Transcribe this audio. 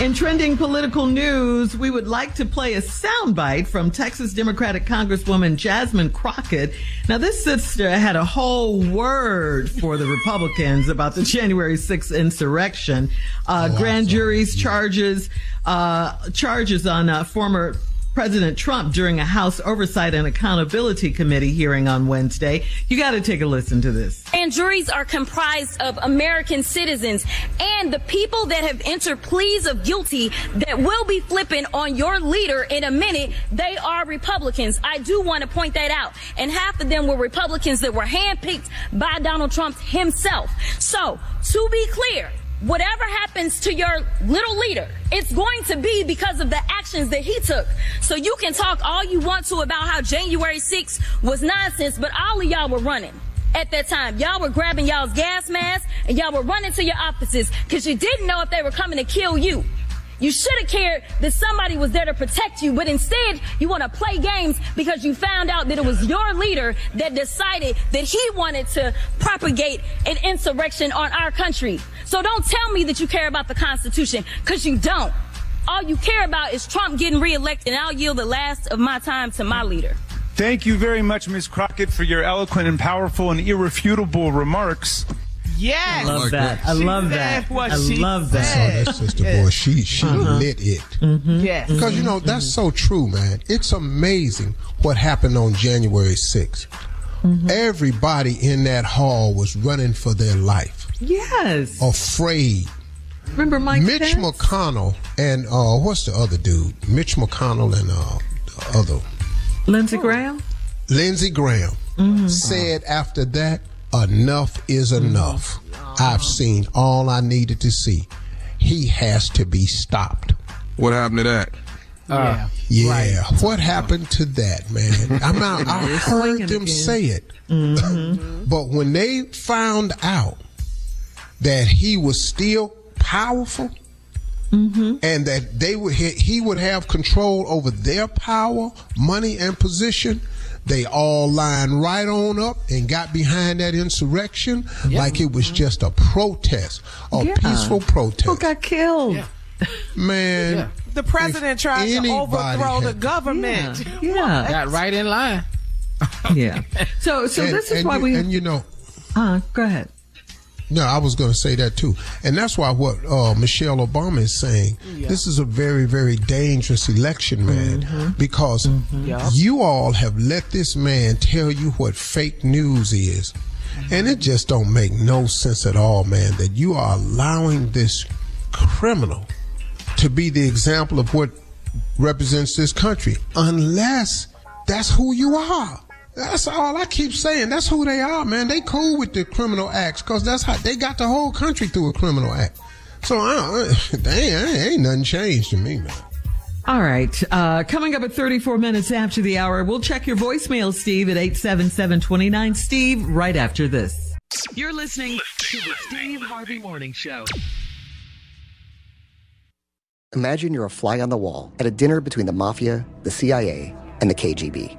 In trending political news, we would like to play a soundbite from Texas Democratic Congresswoman Jasmine Crockett. Now, this sister had a whole word for the Republicans about the January 6th insurrection. Uh, Oh, grand jury's charges, uh, charges on uh, former President Trump during a House Oversight and Accountability Committee hearing on Wednesday. You got to take a listen to this. And juries are comprised of American citizens and the people that have entered pleas of guilty that will be flipping on your leader in a minute. They are Republicans. I do want to point that out. And half of them were Republicans that were handpicked by Donald Trump himself. So to be clear, whatever happens to your little leader, it's going to be because of the actions that he took. So you can talk all you want to about how January 6th was nonsense, but all of y'all were running at that time. Y'all were grabbing y'all's gas masks and y'all were running to your offices because you didn't know if they were coming to kill you. You should have cared that somebody was there to protect you, but instead you want to play games because you found out that it was your leader that decided that he wanted to propagate an insurrection on our country. So don't tell me that you care about the Constitution because you don't. All you care about is Trump getting reelected, and I'll yield the last of my time to my leader. Thank you very much, Ms. Crockett, for your eloquent and powerful and irrefutable remarks. Yes. I love that. I love said that. what I she love So that. that sister boy, she she lit it. Yes. Because you know that's so true, man. It's amazing what happened on January 6th. Everybody in that hall was running for their life, Yes. afraid. Remember Mike Mitch Pence? McConnell and uh, what's the other dude? Mitch McConnell and uh, the other Lindsey Graham? Lindsey Graham said after that, enough is enough. Mm-hmm. I've seen all I needed to see. He has to be stopped. What happened to that? Uh, yeah. Yeah. What happened to that, man? I'm not, I heard them again. say it. Mm-hmm. but when they found out that he was still powerful mm-hmm. and that they would he, he would have control over their power, money, and position, they all lined right on up and got behind that insurrection like it was just a protest, a Yeah. peaceful protest. Who got killed? Man, The president tried to overthrow the government. Yeah. Yeah. Got right in line. yeah. So, so and, this is and why you, we. and you know uh, go ahead. No, I was going to say that too, and that's why what uh, Michelle Obama is saying. This is a very, very dangerous election, man, mm-hmm. because mm-hmm. you all have let this man tell you what fake news is, mm-hmm. and it just don't make no sense at all, man. That you are allowing this criminal to be the example of what represents this country unless that's who you are. That's all I keep saying. That's who they are, man. They cool with the criminal acts because that's how they got the whole country through a criminal act. So I, dang, ain't nothing changed to me, man. All right. Uh, coming up at 34 minutes after the hour, we'll check your voicemail, Steve, at 877-29. Steve, right after this. You're listening to the Steve Harvey Morning Show. Imagine you're a fly on the wall at a dinner between the mafia, the CIA, and the KGB.